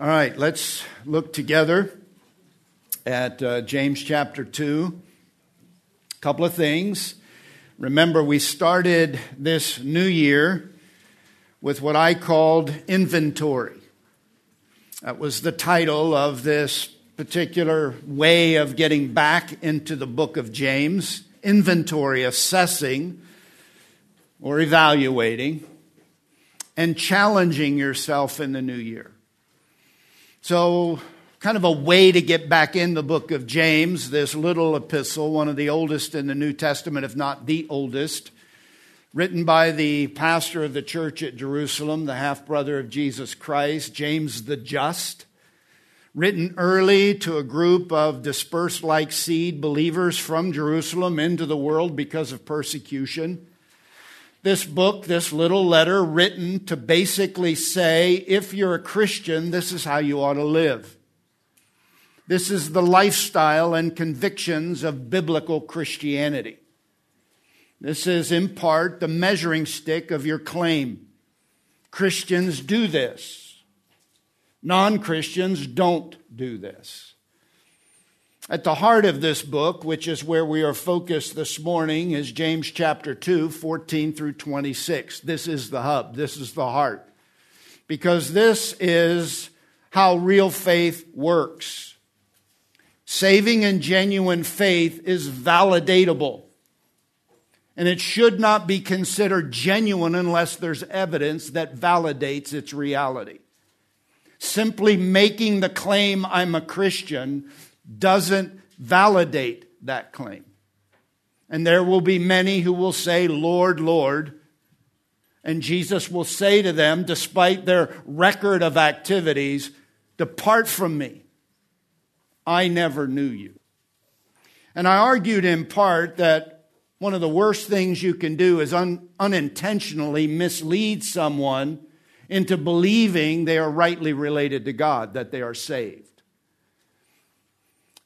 All right, let's look together at uh, James chapter 2. A couple of things. Remember, we started this new year with what I called inventory. That was the title of this particular way of getting back into the book of James inventory, assessing or evaluating, and challenging yourself in the new year. So, kind of a way to get back in the book of James, this little epistle, one of the oldest in the New Testament, if not the oldest, written by the pastor of the church at Jerusalem, the half brother of Jesus Christ, James the Just. Written early to a group of dispersed like seed believers from Jerusalem into the world because of persecution this book, this little letter written to basically say if you're a Christian, this is how you ought to live. This is the lifestyle and convictions of biblical Christianity. This is in part the measuring stick of your claim. Christians do this. Non Christians don't do this. At the heart of this book, which is where we are focused this morning, is James chapter 2, 14 through 26. This is the hub, this is the heart. Because this is how real faith works. Saving and genuine faith is validatable. And it should not be considered genuine unless there's evidence that validates its reality. Simply making the claim, I'm a Christian, doesn't validate that claim. And there will be many who will say, Lord, Lord. And Jesus will say to them, despite their record of activities, Depart from me. I never knew you. And I argued in part that one of the worst things you can do is un- unintentionally mislead someone into believing they are rightly related to God, that they are saved.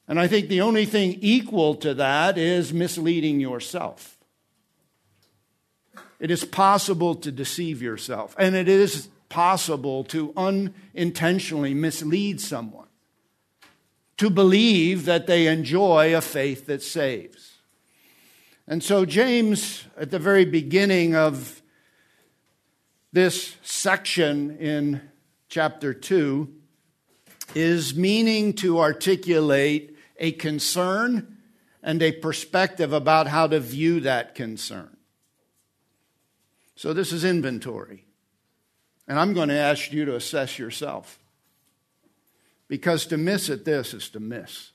And I think the only thing equal to that is misleading yourself. It is possible to deceive yourself, and it is possible to unintentionally mislead someone to believe that they enjoy a faith that saves. And so, James, at the very beginning of this section in chapter 2, is meaning to articulate a concern and a perspective about how to view that concern. So, this is inventory. And I'm going to ask you to assess yourself. Because to miss at this is to miss.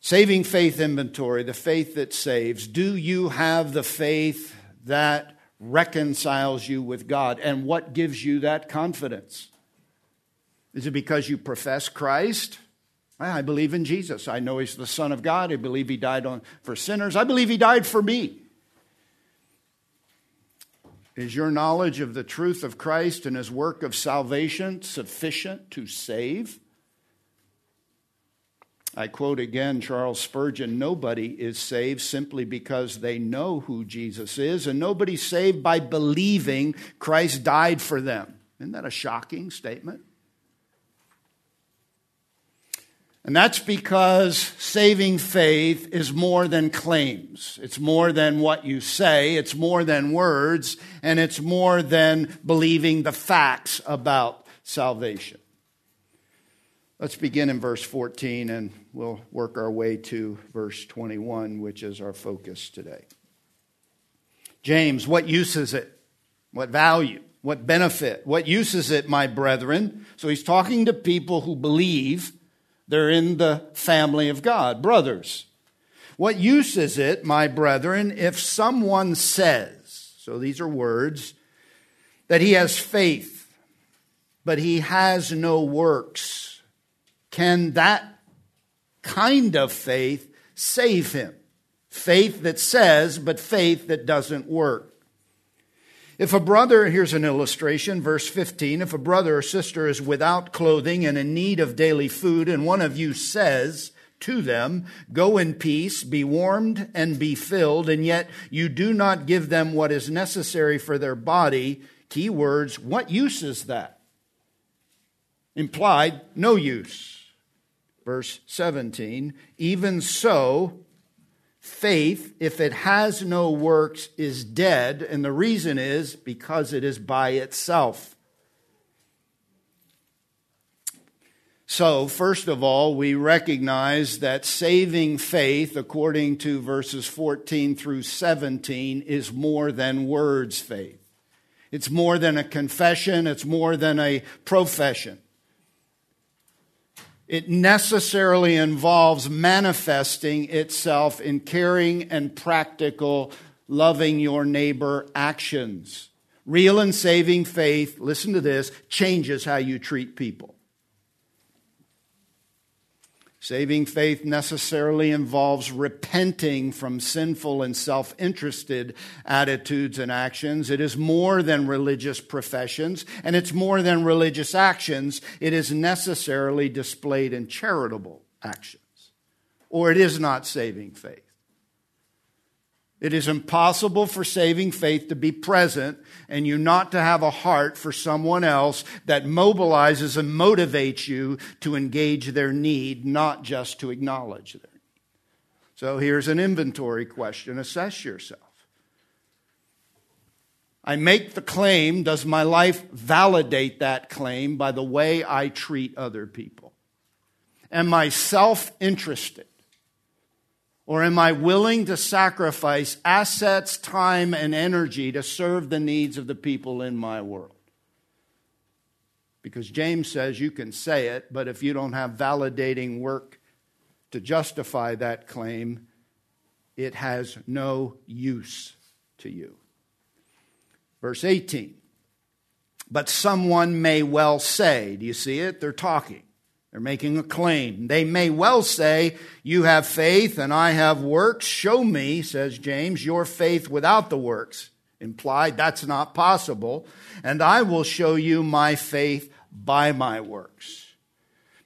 Saving faith inventory, the faith that saves. Do you have the faith that reconciles you with God? And what gives you that confidence? Is it because you profess Christ? I believe in Jesus. I know He's the Son of God. I believe He died on, for sinners. I believe He died for me. Is your knowledge of the truth of Christ and His work of salvation sufficient to save? I quote again Charles Spurgeon nobody is saved simply because they know who Jesus is, and nobody's saved by believing Christ died for them. Isn't that a shocking statement? And that's because saving faith is more than claims. It's more than what you say. It's more than words. And it's more than believing the facts about salvation. Let's begin in verse 14 and we'll work our way to verse 21, which is our focus today. James, what use is it? What value? What benefit? What use is it, my brethren? So he's talking to people who believe they're in the family of God, brothers. What use is it, my brethren, if someone says, so these are words, that he has faith, but he has no works? Can that kind of faith save him? Faith that says, but faith that doesn't work. If a brother, here's an illustration, verse 15, if a brother or sister is without clothing and in need of daily food, and one of you says to them, Go in peace, be warmed and be filled, and yet you do not give them what is necessary for their body, Key words, what use is that? Implied, no use. Verse 17, even so, faith, if it has no works, is dead, and the reason is because it is by itself. So, first of all, we recognize that saving faith, according to verses 14 through 17, is more than words faith. It's more than a confession, it's more than a profession. It necessarily involves manifesting itself in caring and practical, loving your neighbor actions. Real and saving faith, listen to this, changes how you treat people. Saving faith necessarily involves repenting from sinful and self interested attitudes and actions. It is more than religious professions, and it's more than religious actions. It is necessarily displayed in charitable actions, or it is not saving faith. It is impossible for saving faith to be present and you not to have a heart for someone else that mobilizes and motivates you to engage their need, not just to acknowledge their need. So here's an inventory question assess yourself. I make the claim. Does my life validate that claim by the way I treat other people? Am I self interested? Or am I willing to sacrifice assets, time, and energy to serve the needs of the people in my world? Because James says you can say it, but if you don't have validating work to justify that claim, it has no use to you. Verse 18. But someone may well say, do you see it? They're talking. They're making a claim. They may well say, You have faith and I have works. Show me, says James, your faith without the works. Implied that's not possible. And I will show you my faith by my works.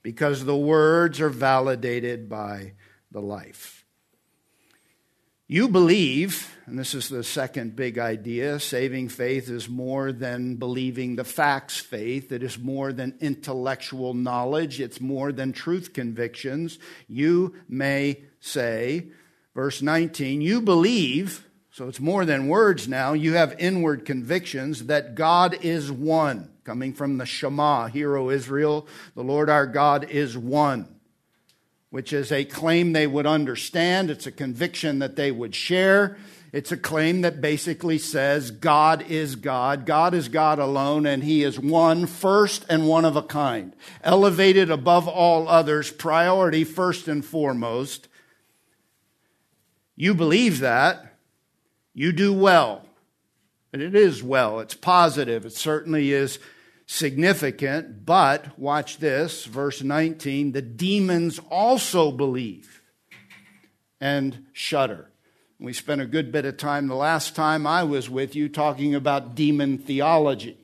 Because the words are validated by the life. You believe, and this is the second big idea saving faith is more than believing the facts faith. It is more than intellectual knowledge. It's more than truth convictions. You may say, verse 19, you believe, so it's more than words now, you have inward convictions that God is one. Coming from the Shema, Hear, O Israel, the Lord our God is one which is a claim they would understand. It's a conviction that they would share. It's a claim that basically says God is God. God is God alone, and He is one, first and one of a kind, elevated above all others, priority first and foremost. You believe that, you do well. And it is well, it's positive, it certainly is significant, but watch this, verse 19 the demons also believe and shudder. We spent a good bit of time the last time I was with you talking about demon theology.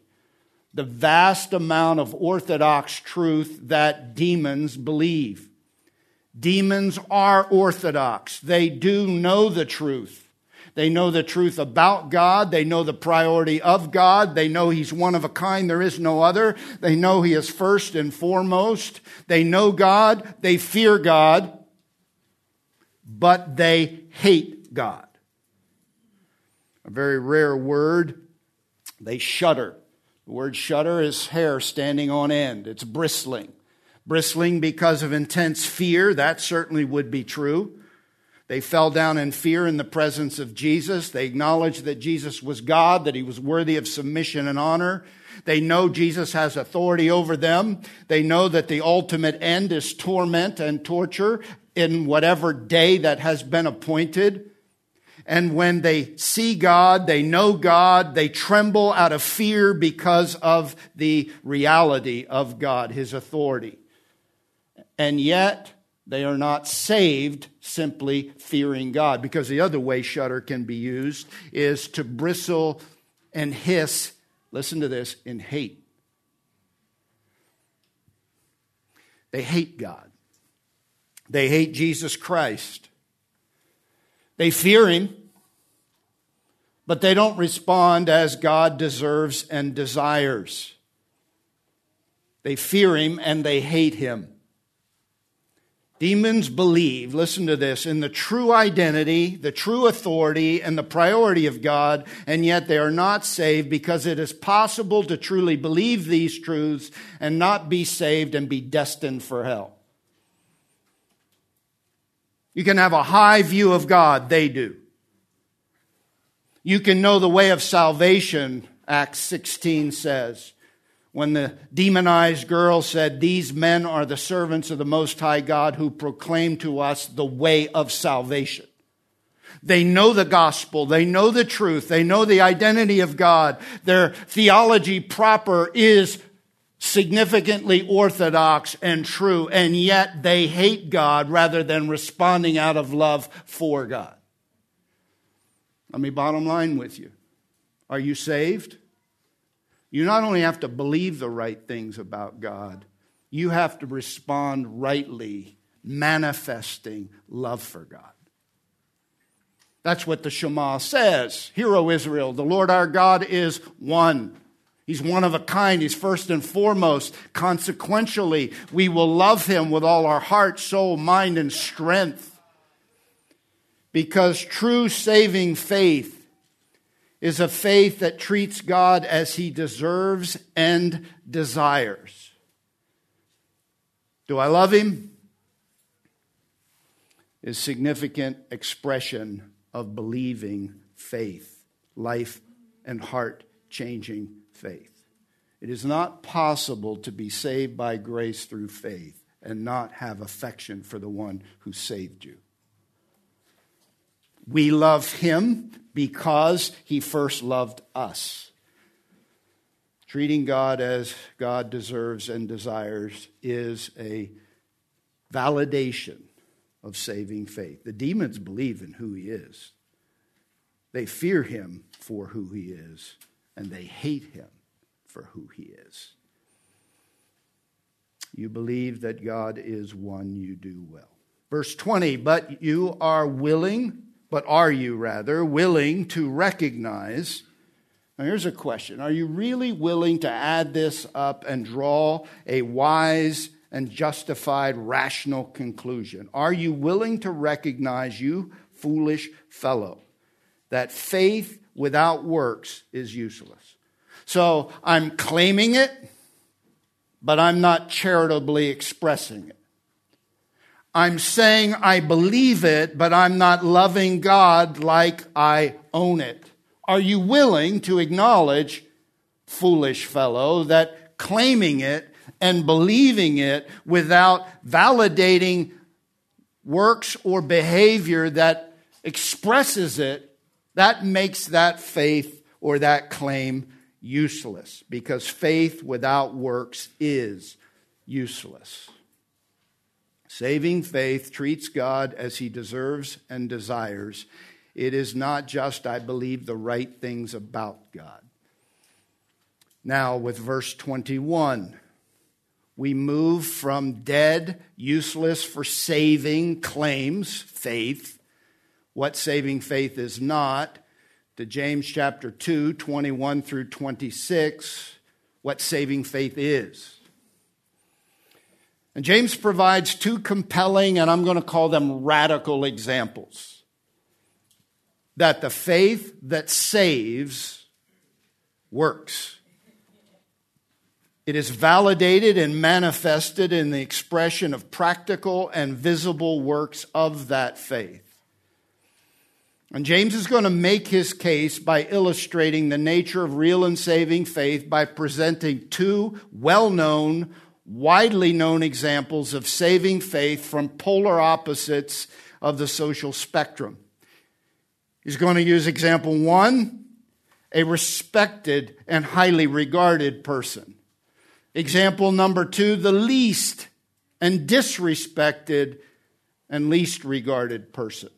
The vast amount of orthodox truth that demons believe. Demons are orthodox. They do know the truth. They know the truth about God. They know the priority of God. They know He's one of a kind. There is no other. They know He is first and foremost. They know God. They fear God. But they hate God. A very rare word. They shudder. The word shudder is hair standing on end. It's bristling. Bristling because of intense fear. That certainly would be true. They fell down in fear in the presence of Jesus. They acknowledged that Jesus was God, that he was worthy of submission and honor. They know Jesus has authority over them. They know that the ultimate end is torment and torture in whatever day that has been appointed. And when they see God, they know God, they tremble out of fear because of the reality of God, His authority. And yet, they are not saved simply fearing God. Because the other way shudder can be used is to bristle and hiss, listen to this, in hate. They hate God. They hate Jesus Christ. They fear Him, but they don't respond as God deserves and desires. They fear him and they hate him. Demons believe, listen to this, in the true identity, the true authority, and the priority of God, and yet they are not saved because it is possible to truly believe these truths and not be saved and be destined for hell. You can have a high view of God, they do. You can know the way of salvation, Acts 16 says when the demonized girl said, These men are the servants of the Most High God who proclaim to us the way of salvation. They know the gospel. They know the truth. They know the identity of God. Their theology proper is significantly orthodox and true, and yet they hate God rather than responding out of love for God. Let me bottom line with you. Are you saved? You not only have to believe the right things about God, you have to respond rightly, manifesting love for God. That's what the Shema says. Hear, O Israel, the Lord our God is one. He's one of a kind. He's first and foremost. Consequentially, we will love him with all our heart, soul, mind, and strength. Because true saving faith is a faith that treats God as he deserves and desires. Do I love him? Is significant expression of believing faith, life and heart changing faith. It is not possible to be saved by grace through faith and not have affection for the one who saved you. We love him because he first loved us. Treating God as God deserves and desires is a validation of saving faith. The demons believe in who he is, they fear him for who he is, and they hate him for who he is. You believe that God is one, you do well. Verse 20, but you are willing but are you rather willing to recognize? Now, here's a question Are you really willing to add this up and draw a wise and justified rational conclusion? Are you willing to recognize, you foolish fellow, that faith without works is useless? So I'm claiming it, but I'm not charitably expressing it. I'm saying I believe it, but I'm not loving God like I own it. Are you willing to acknowledge, foolish fellow, that claiming it and believing it without validating works or behavior that expresses it, that makes that faith or that claim useless because faith without works is useless. Saving faith treats God as he deserves and desires. It is not just, I believe the right things about God. Now, with verse 21, we move from dead, useless for saving claims, faith, what saving faith is not, to James chapter 2, 21 through 26, what saving faith is. And James provides two compelling, and I'm going to call them radical examples that the faith that saves works. It is validated and manifested in the expression of practical and visible works of that faith. And James is going to make his case by illustrating the nature of real and saving faith by presenting two well known widely known examples of saving faith from polar opposites of the social spectrum. He's going to use example one, a respected and highly regarded person. Example number two, the least and disrespected and least regarded person.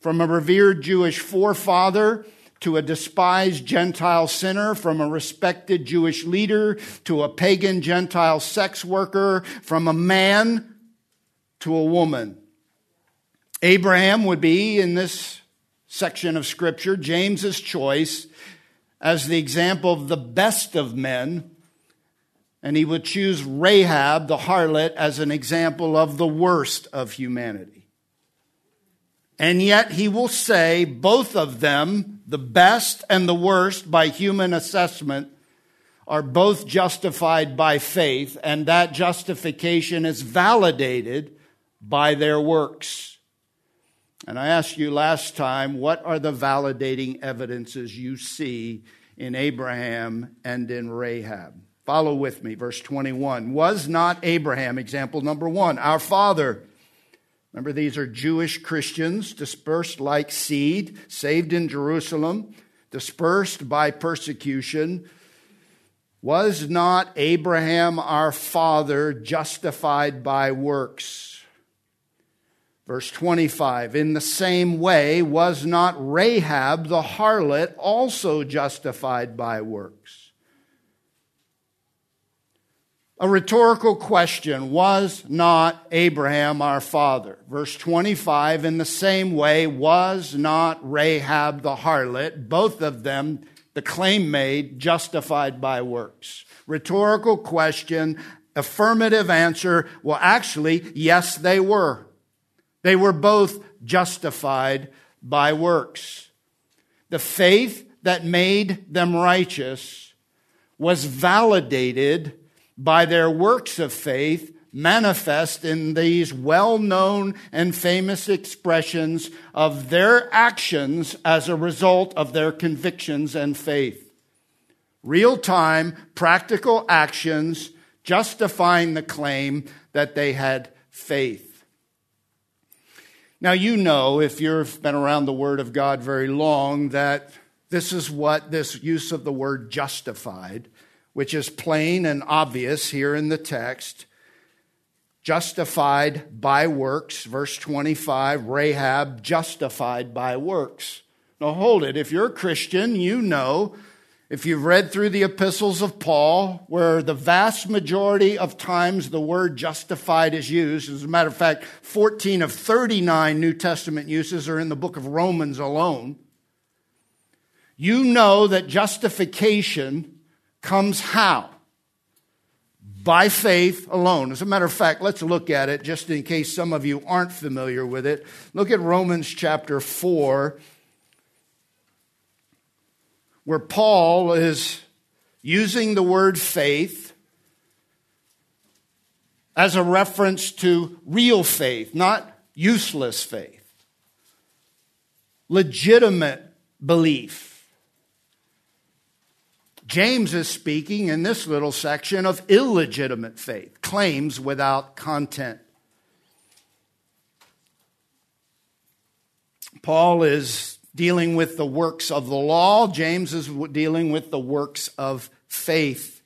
From a revered Jewish forefather to a despised Gentile sinner, from a respected Jewish leader to a pagan Gentile sex worker, from a man to a woman. Abraham would be in this section of Scripture, James's choice, as the example of the best of men. And he would choose Rahab, the harlot, as an example of the worst of humanity. And yet he will say both of them, the best and the worst by human assessment, are both justified by faith, and that justification is validated by their works. And I asked you last time, what are the validating evidences you see in Abraham and in Rahab? Follow with me, verse 21. Was not Abraham, example number one, our father? Remember, these are Jewish Christians dispersed like seed, saved in Jerusalem, dispersed by persecution was not Abraham our father justified by works? Verse 25, in the same way, was not Rahab the harlot also justified by works? A rhetorical question Was not Abraham our father? Verse 25, in the same way, was not Rahab the harlot, both of them the claim made, justified by works. Rhetorical question, affirmative answer. Well, actually, yes, they were. They were both justified by works. The faith that made them righteous was validated by their works of faith manifest in these well known and famous expressions of their actions as a result of their convictions and faith. Real time, practical actions justifying the claim that they had faith. Now, you know, if you've been around the Word of God very long, that this is what this use of the word justified, which is plain and obvious here in the text, justified by works. Verse 25, Rahab justified by works. Now hold it. If you're a Christian, you know, if you've read through the epistles of Paul, where the vast majority of times the word justified is used, as a matter of fact, 14 of 39 New Testament uses are in the book of Romans alone. You know that justification comes how? by faith alone. As a matter of fact, let's look at it just in case some of you aren't familiar with it. Look at Romans chapter 4, where Paul is using the word faith as a reference to real faith, not useless faith, legitimate belief. James is speaking in this little section of illegitimate faith, claims without content. Paul is dealing with the works of the law, James is dealing with the works of faith.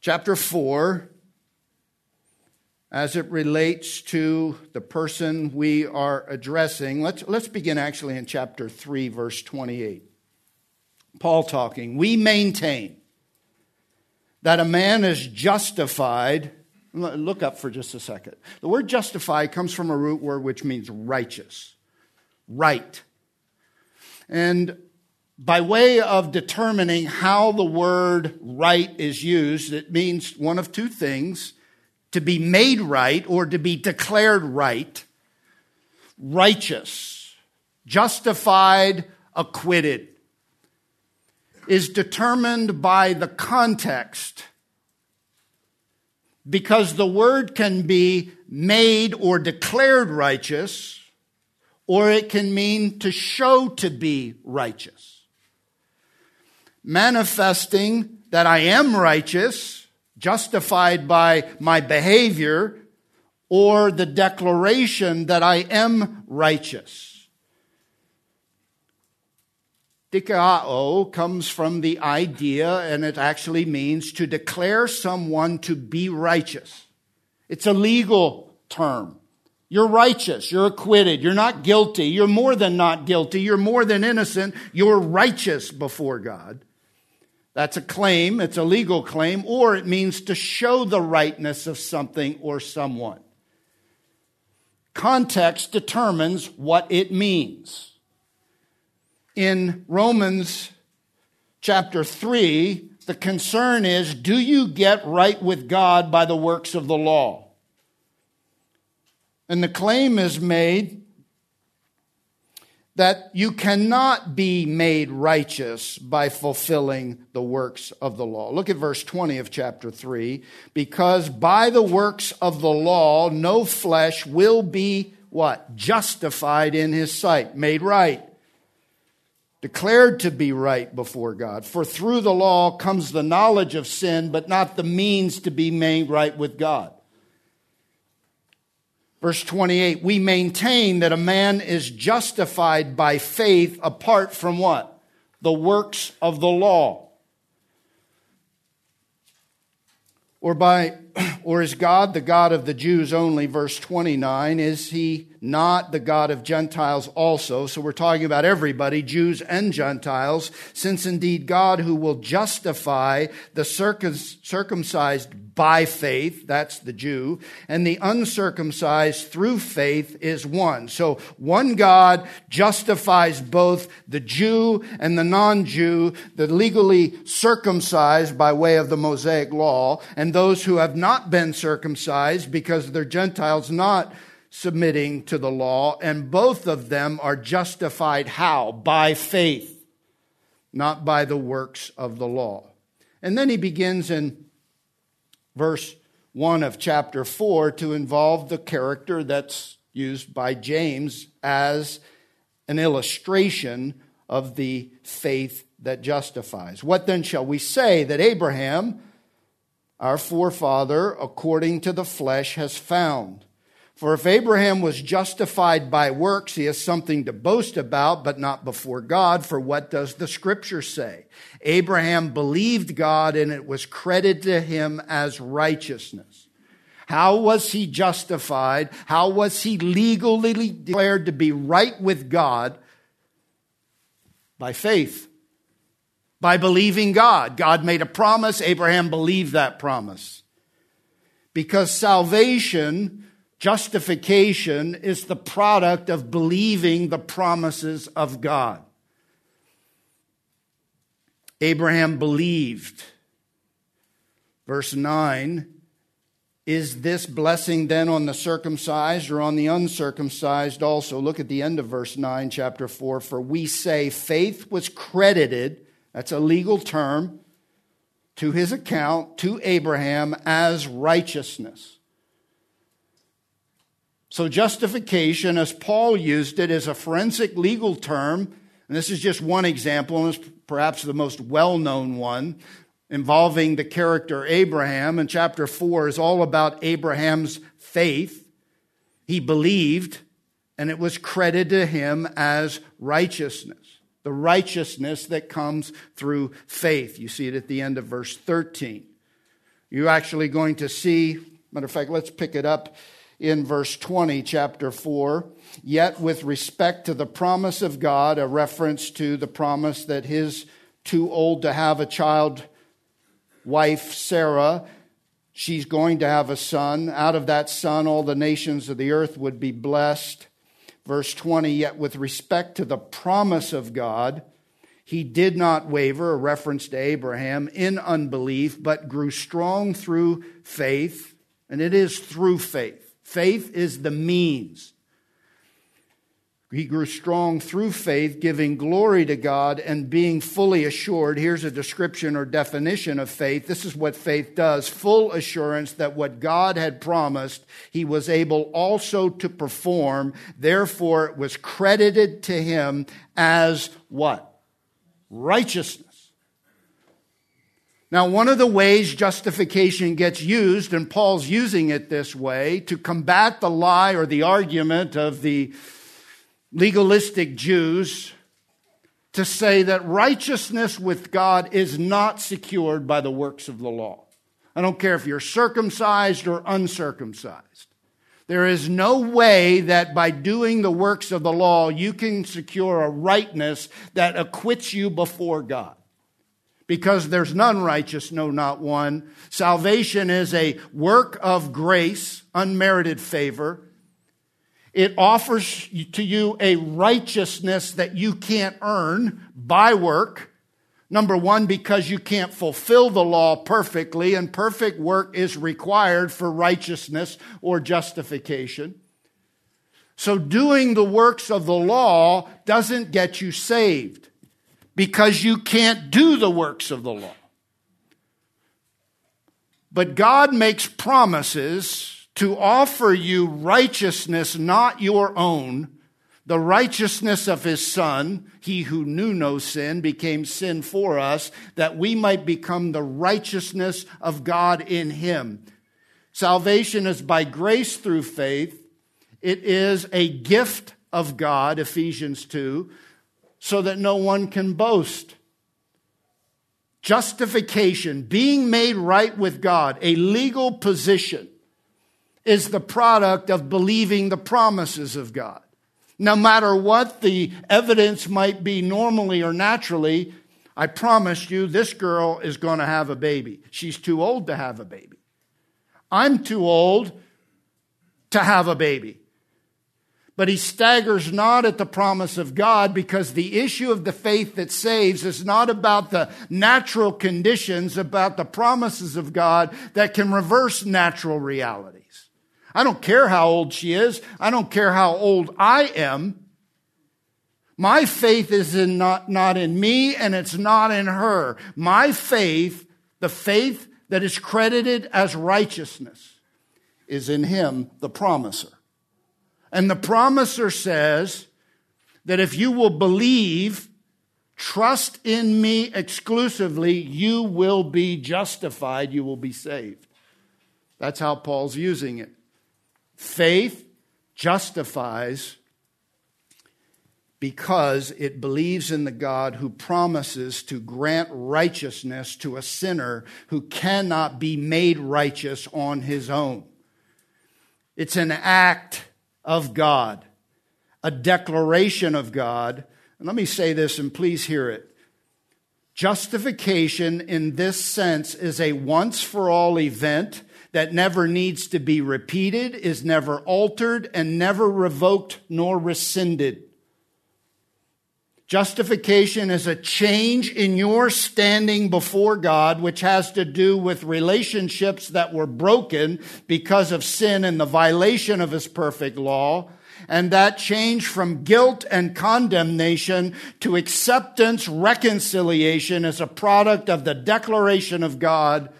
Chapter 4, as it relates to the person we are addressing, let's, let's begin actually in chapter 3, verse 28. Paul talking, we maintain that a man is justified. Look up for just a second. The word justify comes from a root word which means righteous, right. And by way of determining how the word right is used, it means one of two things to be made right or to be declared right, righteous, justified, acquitted is determined by the context because the word can be made or declared righteous, or it can mean to show to be righteous. Manifesting that I am righteous, justified by my behavior, or the declaration that I am righteous. Dikao comes from the idea, and it actually means to declare someone to be righteous. It's a legal term. You're righteous. You're acquitted. You're not guilty. You're more than not guilty. You're more than innocent. You're righteous before God. That's a claim. It's a legal claim, or it means to show the rightness of something or someone. context determines what it means. In Romans chapter 3, the concern is do you get right with God by the works of the law? And the claim is made that you cannot be made righteous by fulfilling the works of the law. Look at verse 20 of chapter 3. Because by the works of the law, no flesh will be what? Justified in his sight, made right, declared to be right before God. For through the law comes the knowledge of sin, but not the means to be made right with God. Verse 28 We maintain that a man is justified by faith apart from what? The works of the law. Or by or is God the God of the Jews only? Verse 29 is he not the God of Gentiles also? So we're talking about everybody Jews and Gentiles since indeed God who will justify the circumcised by faith, that's the Jew, and the uncircumcised through faith is one. So one God justifies both the Jew and the non-Jew, the legally circumcised by way of the Mosaic law, and those who have not been circumcised because they're Gentiles not submitting to the law, and both of them are justified how? By faith, not by the works of the law. And then he begins in verse 1 of chapter 4 to involve the character that's used by James as an illustration of the faith that justifies. What then shall we say that Abraham, our forefather, according to the flesh, has found? For if Abraham was justified by works, he has something to boast about, but not before God. For what does the scripture say? Abraham believed God and it was credited to him as righteousness. How was he justified? How was he legally declared to be right with God? By faith. By believing God. God made a promise. Abraham believed that promise. Because salvation Justification is the product of believing the promises of God. Abraham believed. Verse 9 Is this blessing then on the circumcised or on the uncircumcised also? Look at the end of verse 9, chapter 4. For we say faith was credited, that's a legal term, to his account, to Abraham, as righteousness. So, justification, as Paul used it, is a forensic legal term. And this is just one example, and it's perhaps the most well known one, involving the character Abraham. And chapter 4 is all about Abraham's faith. He believed, and it was credited to him as righteousness. The righteousness that comes through faith. You see it at the end of verse 13. You're actually going to see, matter of fact, let's pick it up in verse 20, chapter 4. Yet, with respect to the promise of God, a reference to the promise that his too old to have a child wife, Sarah, she's going to have a son. Out of that son, all the nations of the earth would be blessed. Verse 20, yet with respect to the promise of God, he did not waver, a reference to Abraham, in unbelief, but grew strong through faith. And it is through faith Faith is the means. He grew strong through faith, giving glory to God and being fully assured. Here's a description or definition of faith. This is what faith does full assurance that what God had promised, he was able also to perform. Therefore, it was credited to him as what? Righteousness. Now, one of the ways justification gets used, and Paul's using it this way, to combat the lie or the argument of the legalistic Jews to say that righteousness with God is not secured by the works of the law. I don't care if you're circumcised or uncircumcised. There is no way that by doing the works of the law you can secure a rightness that acquits you before God because there's none righteous, no, not one. Salvation is a work of grace, unmerited favor. It offers to you a righteousness that you can't earn by work. Number one, because you can't fulfill the law perfectly, and perfect work is required for righteousness or justification. So, doing the works of the law doesn't get you saved because you can't do the works of the law. But God makes promises to offer you righteousness not your own, the righteousness of his son, he who knew no sin became sin for us, that we might become the righteousness of God in him. Salvation is by grace through faith. It is a gift of God, Ephesians 2, so that no one can boast. Justification, being made right with God, a legal position, is the product of believing the promises of God. No matter what the evidence might be normally or naturally, I promise you this girl is going to have a baby. She's too old to have a baby. I'm too old to have a baby. But he staggers not at the promise of God because the issue of the faith that saves is not about the natural conditions, about the promises of God that can reverse natural realities. I don't care how old she is. I don't care how old I am. My faith is in not, not in me and it's not in her. My faith, the faith that is credited as righteousness, is in him, the promiser. And the promiser says that if you will believe, trust in me exclusively, you will be justified, you will be saved. That's how Paul's using it. Faith justifies because it believes in the God who promises to grant righteousness to a sinner who cannot be made righteous on his own. It's an act of God, a declaration of God. And let me say this, and please hear it. Justification in this sense is a once for all event that never needs to be repeated, is never altered, and never revoked nor rescinded. Justification is a change in your standing before God, which has to do with relationships that were broken because of sin and the violation of His perfect law. And that change from guilt and condemnation to acceptance, reconciliation is a product of the declaration of God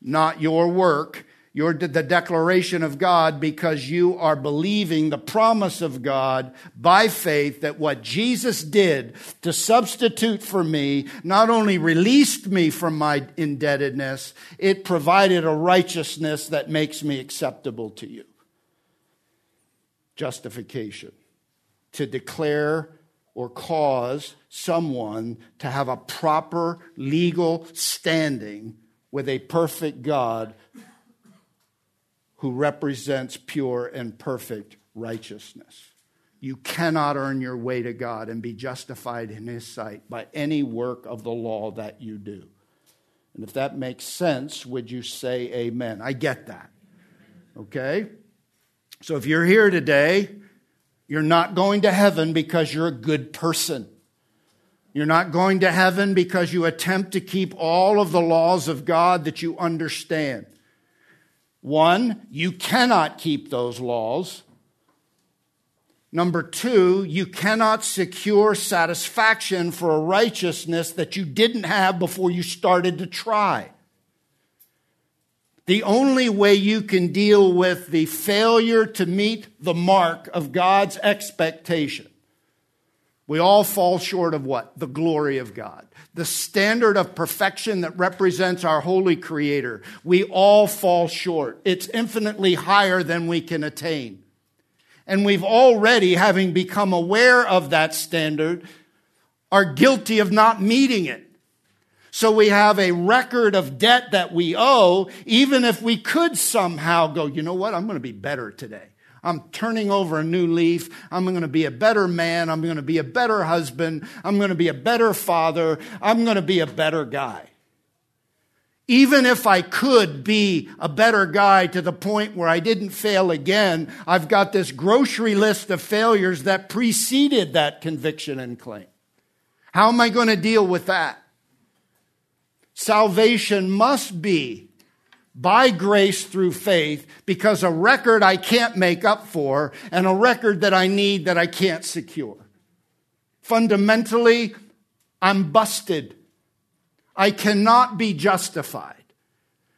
not your work, your, the declaration of God, because you are believing the promise of God by faith that what Jesus did to substitute for me not only released me from my indebtedness, it provided a righteousness that makes me acceptable to you. Justification. To declare or cause someone to have a proper legal standing with a perfect God who represents pure and perfect righteousness. You cannot earn your way to God and be justified in His sight by any work of the law that you do. And if that makes sense, would you say amen? I get that. Okay? So if you're here today, you're not going to heaven because you're a good person. You're not going to heaven because you attempt to keep all of the laws of God that you understand. One, you cannot keep those laws. Number two, you cannot secure satisfaction for a righteousness that you didn't have before you started to try. The only way you can deal with the failure to meet the mark of God's expectation we all fall short of what? The glory of God. The standard of perfection that represents our holy creator. We all fall short. It's infinitely higher than we can attain. And we've already, having become aware of that standard, are guilty of not meeting it. So we have a record of debt that we owe, even if we could somehow go, you know what? I'm going to be better today. I'm turning over a new leaf. I'm going to be a better man. I'm going to be a better husband. I'm going to be a better father. I'm going to be a better guy. Even if I could be a better guy to the point where I didn't fail again, I've got this grocery list of failures that preceded that conviction and claim. How am I going to deal with that? Salvation must be by grace through faith because a record I can't make up for and a record that I need that I can't secure. Fundamentally, I'm busted. I cannot be justified.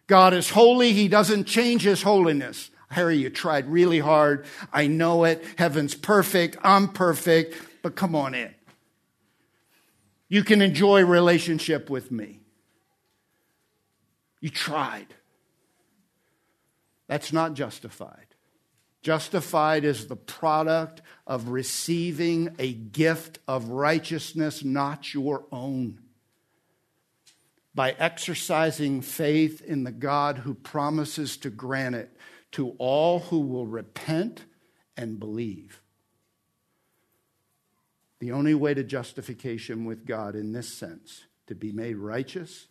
God is holy. He doesn't change his holiness. Harry, you tried really hard. I know it. Heaven's perfect. I'm perfect. But come on in. You can enjoy relationship with me. You tried. That's not justified. Justified is the product of receiving a gift of righteousness not your own by exercising faith in the God who promises to grant it to all who will repent and believe. The only way to justification with God in this sense, to be made righteous,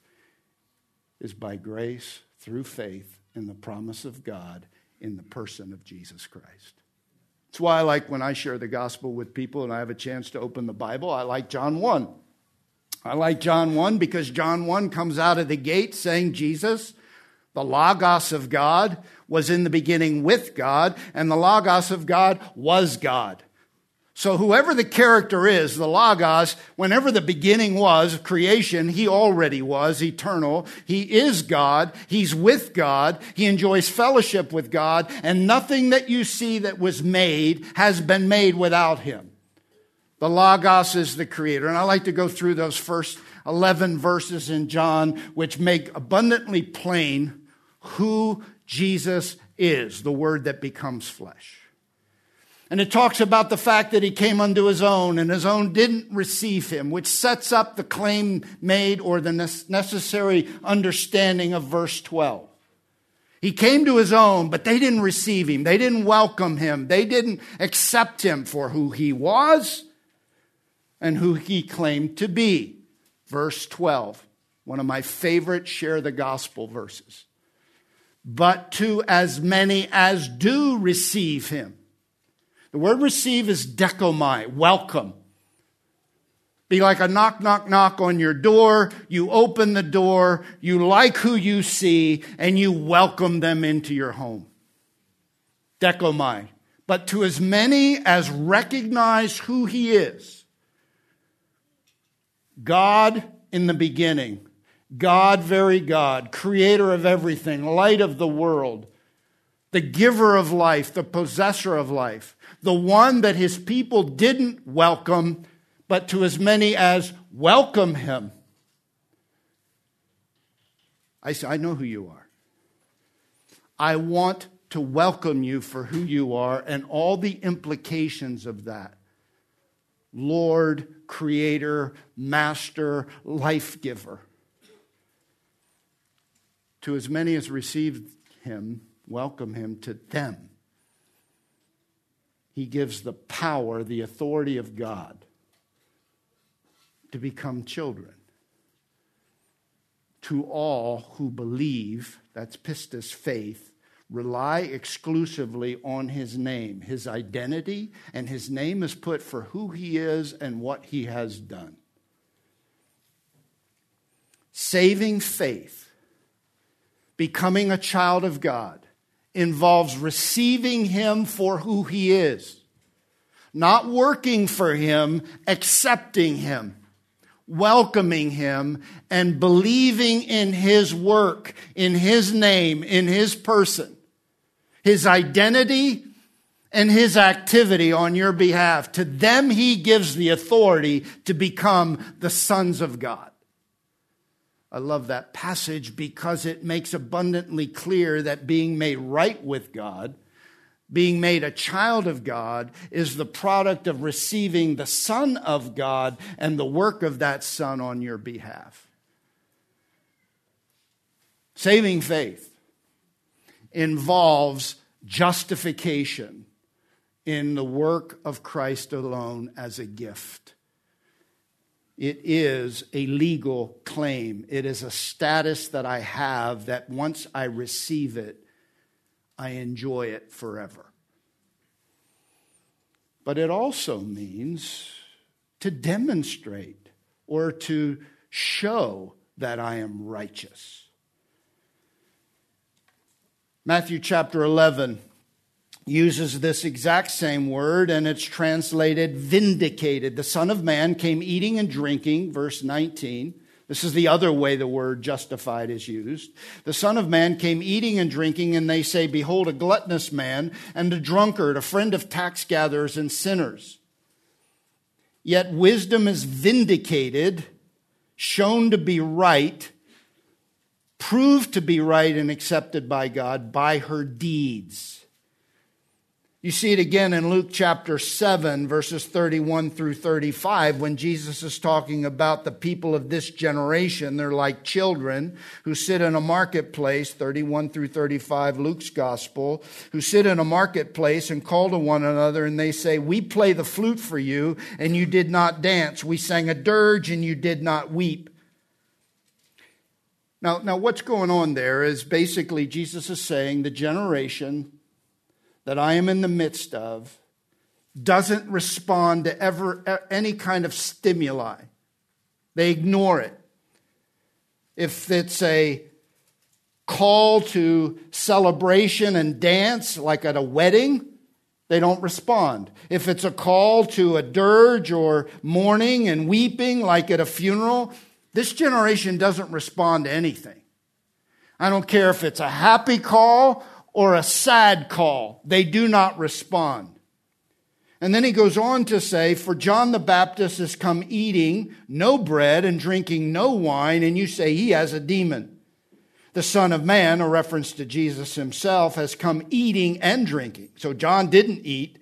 is by grace through faith in the promise of God in the person of Jesus Christ. That's why I like when I share the gospel with people and I have a chance to open the Bible, I like John 1. I like John 1 because John 1 comes out of the gate saying Jesus, the Logos of God, was in the beginning with God, and the Logos of God was God. So, whoever the character is, the Logos, whenever the beginning was, creation, he already was eternal. He is God. He's with God. He enjoys fellowship with God. And nothing that you see that was made has been made without him. The Logos is the creator. And I like to go through those first 11 verses in John, which make abundantly plain who Jesus is, the word that becomes flesh. And it talks about the fact that he came unto his own and his own didn't receive him, which sets up the claim made or the necessary understanding of verse 12. He came to his own, but they didn't receive him. They didn't welcome him. They didn't accept him for who he was and who he claimed to be. Verse 12, one of my favorite share the gospel verses. But to as many as do receive him. The word receive is dechomai, welcome. Be like a knock, knock, knock on your door. You open the door, you like who you see, and you welcome them into your home. Dechomai. But to as many as recognize who he is, God in the beginning, God, very God, creator of everything, light of the world, the giver of life, the possessor of life, the one that his people didn't welcome, but to as many as welcome him. I say, I know who you are. I want to welcome you for who you are and all the implications of that. Lord, Creator, Master, Life Giver. To as many as received Him, welcome Him to them. He gives the power, the authority of God to become children. To all who believe, that's pistis, faith, rely exclusively on his name, his identity, and his name is put for who he is and what he has done. Saving faith, becoming a child of God, involves receiving him for who he is, not working for him, accepting him welcoming him and believing in his work, in his name, in his person his identity and his activity on your behalf. To them, he gives the authority to become the sons of God. I love that passage because it makes abundantly clear that being made right with God, being made a child of God, is the product of receiving the Son of God and the work of that Son on your behalf. Saving faith involves justification in the work of Christ alone as a gift. It is a legal claim. It is a status that I have that once I receive it, I enjoy it forever. But it also means to demonstrate or to show that I am righteous. Matthew chapter 11 uses this exact same word and it's translated vindicated. The Son of Man came eating and drinking, verse 19. This is the other way the word justified is used. The Son of Man came eating and drinking, and they say, Behold, a gluttonous man and a drunkard, a friend of tax gatherers and sinners. Yet wisdom is vindicated, shown to be right, proved to be right and accepted by God by her deeds. You see it again in Luke chapter 7, verses 31 through 35, when Jesus is talking about the people of this generation. They're like children who sit in a marketplace, 31 through 35, Luke's gospel, who sit in a marketplace and call to one another and they say, We play the flute for you and you did not dance. We sang a dirge and you did not weep. Now, now what's going on there is basically Jesus is saying the generation that I am in the midst of doesn't respond to ever any kind of stimuli. They ignore it. If it's a call to celebration and dance, like at a wedding, they don't respond. If it's a call to a dirge or mourning and weeping, like at a funeral, this generation doesn't respond to anything. I don't care if it's a happy call or a sad call. They do not respond. And then he goes on to say, For John the Baptist has come eating no bread and drinking no wine, and you say he has a demon. The Son of Man, a reference to Jesus himself, has come eating and drinking. So John didn't eat,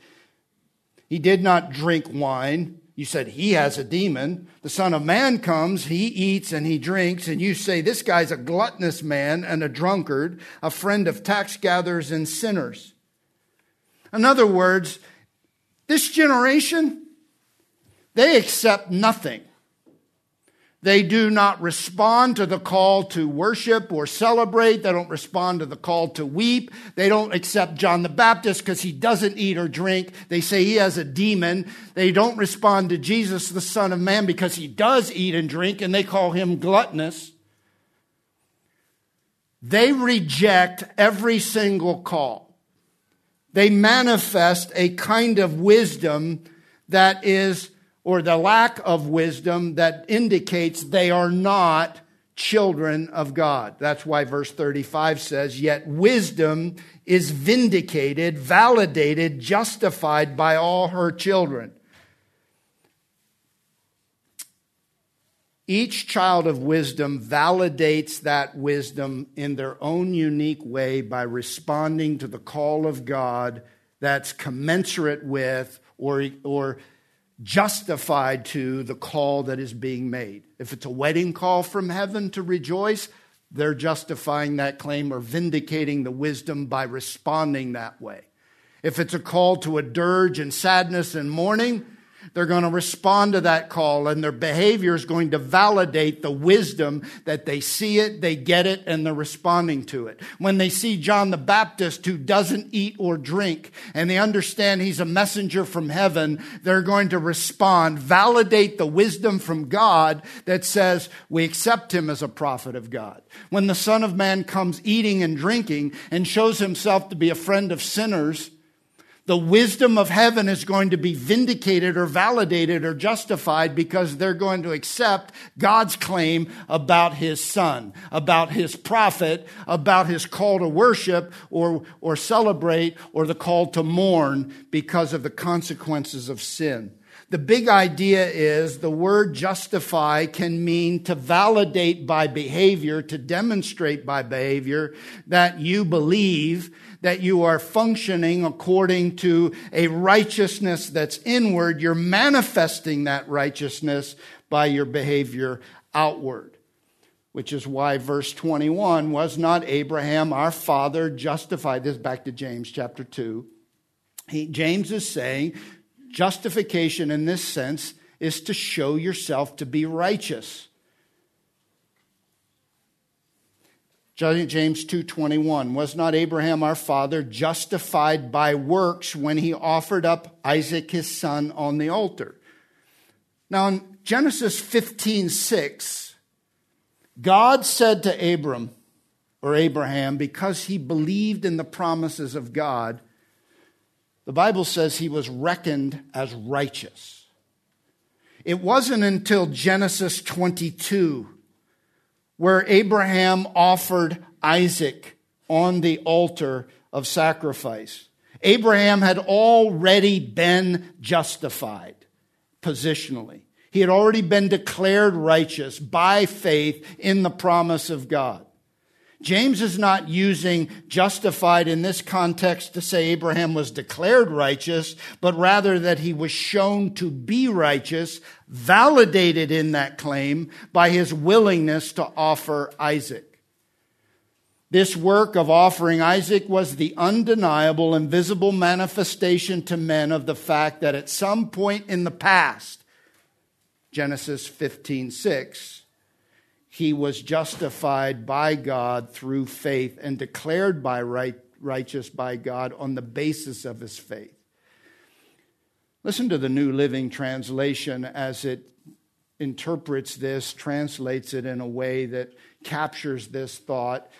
he did not drink wine. You said he has a demon. The Son of Man comes, he eats and he drinks, and you say this guy's a gluttonous man and a drunkard, a friend of tax gatherers and sinners. In other words, this generation, they accept nothing. They do not respond to the call to worship or celebrate. They don't respond to the call to weep. They don't accept John the Baptist because he doesn't eat or drink. They say he has a demon. They don't respond to Jesus, the Son of Man, because he does eat and drink, and they call him gluttonous. They reject every single call. They manifest a kind of wisdom that is or the lack of wisdom that indicates they are not children of God. That's why verse 35 says, Yet wisdom is vindicated, validated, justified by all her children. Each child of wisdom validates that wisdom in their own unique way by responding to the call of God that's commensurate with or, or justified to the call that is being made. If it's a wedding call from heaven to rejoice, they're justifying that claim or vindicating the wisdom by responding that way. If it's a call to a dirge and sadness and mourning, they're going to respond to that call and their behavior is going to validate the wisdom that they see it, they get it, and they're responding to it. When they see John the Baptist who doesn't eat or drink and they understand he's a messenger from heaven, they're going to respond, validate the wisdom from God that says we accept him as a prophet of God. When the Son of Man comes eating and drinking and shows himself to be a friend of sinners, the wisdom of heaven is going to be vindicated or validated or justified because they're going to accept God's claim about his son, about his prophet, about his call to worship or, or celebrate or the call to mourn because of the consequences of sin. The big idea is the word justify can mean to validate by behavior, to demonstrate by behavior that you believe that you are functioning according to a righteousness that's inward. You're manifesting that righteousness by your behavior outward. Which is why verse 21 was not Abraham, our father, justified. This back to James chapter 2. He, James is saying justification in this sense is to show yourself to be righteous. James 2:21 Was not Abraham our father justified by works when he offered up Isaac his son on the altar? Now in Genesis 15:6 God said to Abram or Abraham because he believed in the promises of God the Bible says he was reckoned as righteous. It wasn't until Genesis 22 where Abraham offered Isaac on the altar of sacrifice. Abraham had already been justified positionally. He had already been declared righteous by faith in the promise of God. James is not using justified in this context to say Abraham was declared righteous, but rather that he was shown to be righteous, validated in that claim by his willingness to offer Isaac. This work of offering Isaac was the undeniable and visible manifestation to men of the fact that at some point in the past, Genesis 15 6, he was justified by God through faith and declared by right, righteous by God on the basis of his faith. Listen to the New Living Translation as it interprets this, translates it in a way that captures this thought.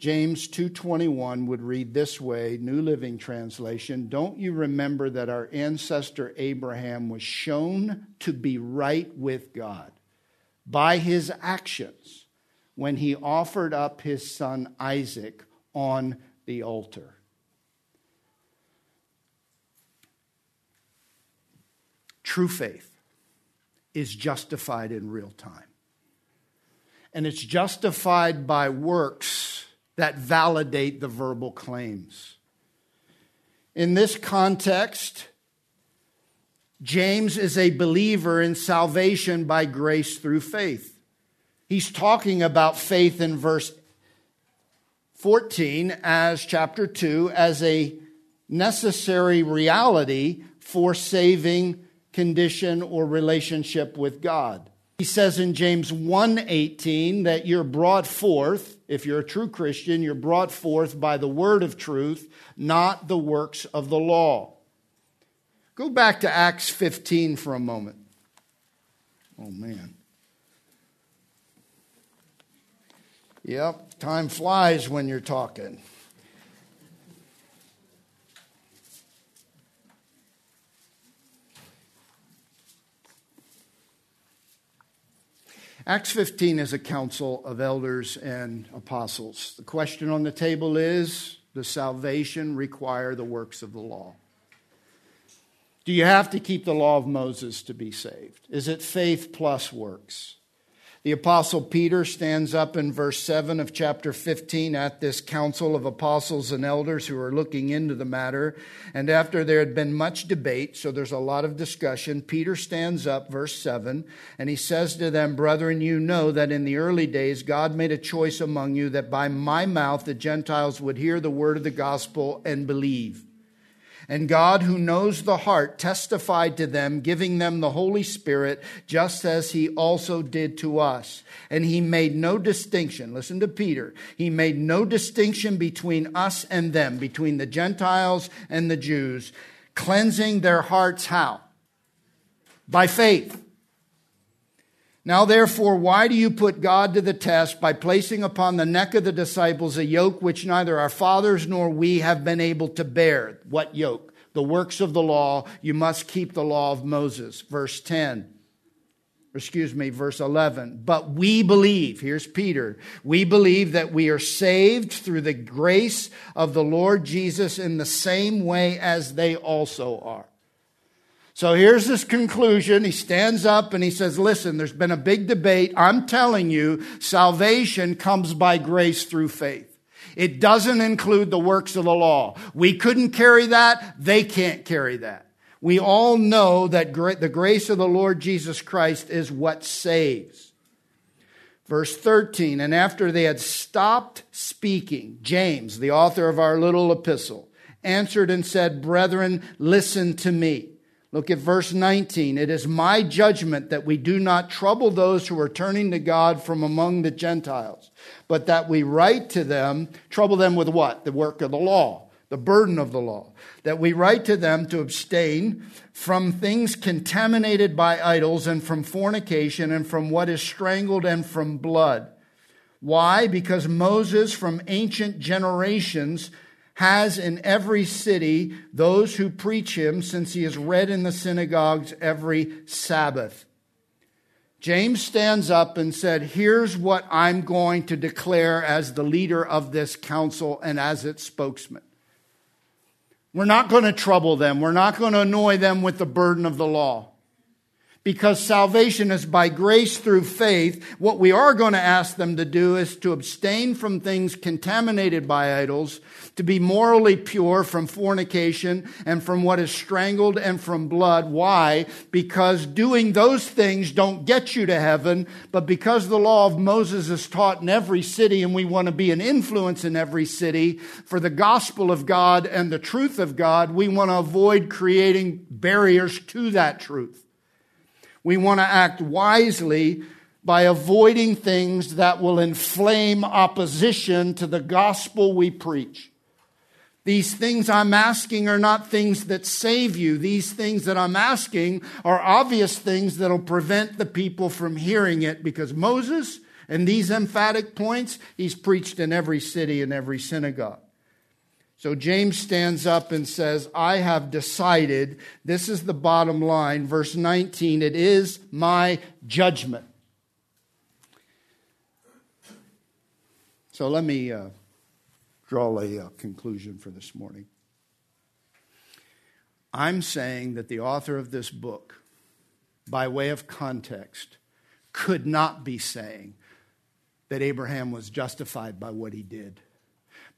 James 2:21 would read this way, New Living Translation, "Don't you remember that our ancestor Abraham was shown to be right with God?" By his actions when he offered up his son Isaac on the altar. True faith is justified in real time. And it's justified by works that validate the verbal claims. In this context, James is a believer in salvation by grace through faith. He's talking about faith in verse 14 as chapter 2 as a necessary reality for saving condition or relationship with God. He says in James 1:18 that you're brought forth, if you're a true Christian, you're brought forth by the word of truth, not the works of the law. Go back to Acts 15 for a moment. Oh, man. Yep, time flies when you're talking. Acts 15 is a council of elders and apostles. The question on the table is Does salvation require the works of the law? Do you have to keep the law of Moses to be saved? Is it faith plus works? The Apostle Peter stands up in verse 7 of chapter 15 at this council of apostles and elders who are looking into the matter. And after there had been much debate, so there's a lot of discussion, Peter stands up, verse 7, and he says to them, Brethren, you know that in the early days God made a choice among you that by my mouth the Gentiles would hear the word of the gospel and believe. And God, who knows the heart, testified to them, giving them the Holy Spirit, just as he also did to us. And he made no distinction. Listen to Peter. He made no distinction between us and them, between the Gentiles and the Jews, cleansing their hearts how? By faith. Now, therefore, why do you put God to the test by placing upon the neck of the disciples a yoke which neither our fathers nor we have been able to bear? What yoke? The works of the law. You must keep the law of Moses. Verse 10. Excuse me, verse 11. But we believe, here's Peter, we believe that we are saved through the grace of the Lord Jesus in the same way as they also are. So here's this conclusion. He stands up and he says, Listen, there's been a big debate. I'm telling you, salvation comes by grace through faith. It doesn't include the works of the law. We couldn't carry that. They can't carry that. We all know that the grace of the Lord Jesus Christ is what saves. Verse 13, and after they had stopped speaking, James, the author of our little epistle, answered and said, Brethren, listen to me. Look at verse 19. It is my judgment that we do not trouble those who are turning to God from among the Gentiles, but that we write to them, trouble them with what? The work of the law, the burden of the law. That we write to them to abstain from things contaminated by idols and from fornication and from what is strangled and from blood. Why? Because Moses from ancient generations has in every city those who preach him, since he is read in the synagogues every Sabbath. James stands up and said, Here's what I'm going to declare as the leader of this council and as its spokesman. We're not going to trouble them. We're not going to annoy them with the burden of the law because salvation is by grace through faith, what we are going to ask them to do is to abstain from things contaminated by idols, to be morally pure from fornication and from what is strangled and from blood. Why? Because doing those things don't get you to heaven, but because the law of Moses is taught in every city and we want to be an influence in every city for the gospel of God and the truth of God, we want to avoid creating barriers to that truth. We want to act wisely by avoiding things that will inflame opposition to the gospel we preach. These things I'm asking are not things that save you. These things that I'm asking are obvious things that'll prevent the people from hearing it because Moses and these emphatic points, he's preached in every city and every synagogue. So James stands up and says, I have decided, this is the bottom line, verse 19, it is my judgment. So let me uh, draw a uh, conclusion for this morning. I'm saying that the author of this book, by way of context, could not be saying that Abraham was justified by what he did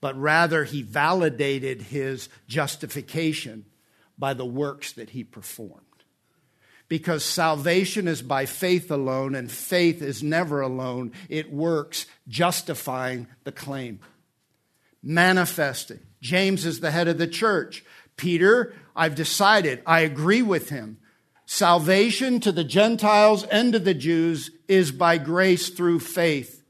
but rather he validated his justification by the works that he performed. Because salvation is by faith alone, and faith is never alone. It works justifying the claim, manifesting. James is the head of the church. Peter, I've decided, I agree with him. Salvation to the Gentiles and to the Jews is by grace through faith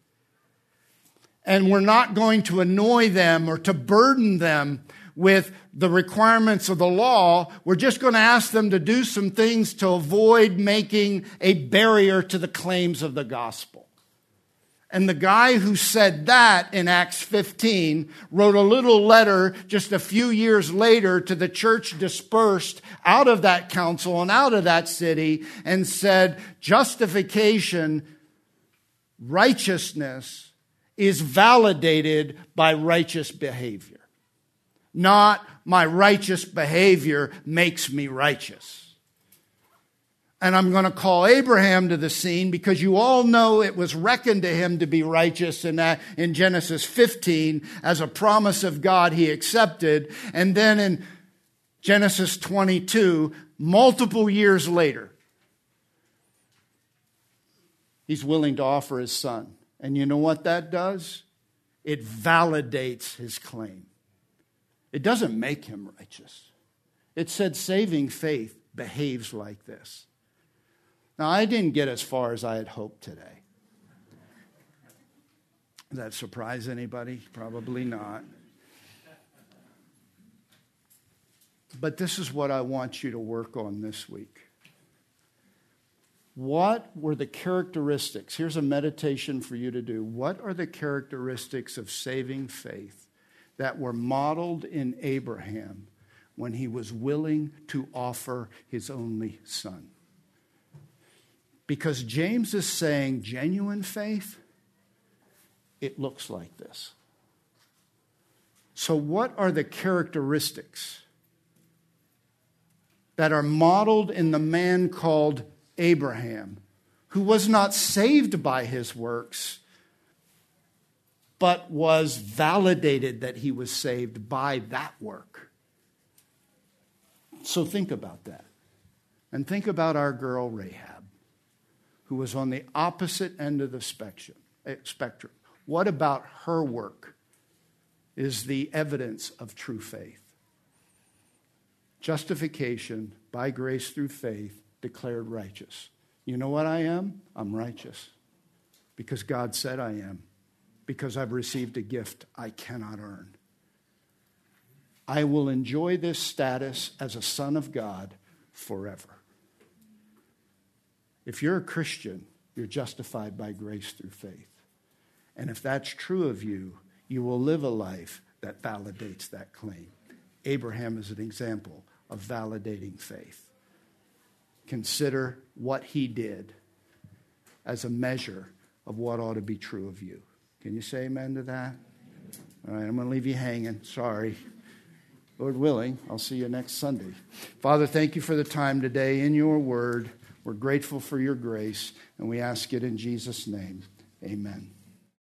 and we're not going to annoy them or to burden them with the requirements of the law. We're just going to ask them to do some things to avoid making a barrier to the claims of the gospel. And the guy who said that in Acts 15 wrote a little letter just a few years later to the church dispersed out of that council and out of that city and said, justification, righteousness, is validated by righteous behavior. Not my righteous behavior makes me righteous. And I'm going to call Abraham to the scene because you all know it was reckoned to him to be righteous in, that, in Genesis 15 as a promise of God he accepted. And then in Genesis 22, multiple years later, he's willing to offer his son. And you know what that does? It validates his claim. It doesn't make him righteous. It said saving faith behaves like this. Now, I didn't get as far as I had hoped today. Does that surprise anybody? Probably not. But this is what I want you to work on this week. What were the characteristics? Here's a meditation for you to do. What are the characteristics of saving faith that were modeled in Abraham when he was willing to offer his only son? Because James is saying genuine faith, it looks like this. So, what are the characteristics that are modeled in the man called Abraham, who was not saved by his works, but was validated that he was saved by that work. So think about that. And think about our girl Rahab, who was on the opposite end of the eh, spectrum. What about her work is the evidence of true faith? Justification by grace through faith, declared righteous. You know what I am? I'm righteous because God said I am, because I've received a gift I cannot earn. I will enjoy this status as a son of God forever. If you're a Christian, you're justified by grace through faith. And if that's true of you, you will live a life that validates that claim. Abraham is an example of validating faith. Consider what he did as a measure of what ought to be true of you. Can you say amen to that? All right, I'm going to leave you hanging. Sorry. Lord willing, I'll see you next Sunday. Father, thank you for the time today in your word. We're grateful for your grace, and we ask it in Jesus' name. Amen.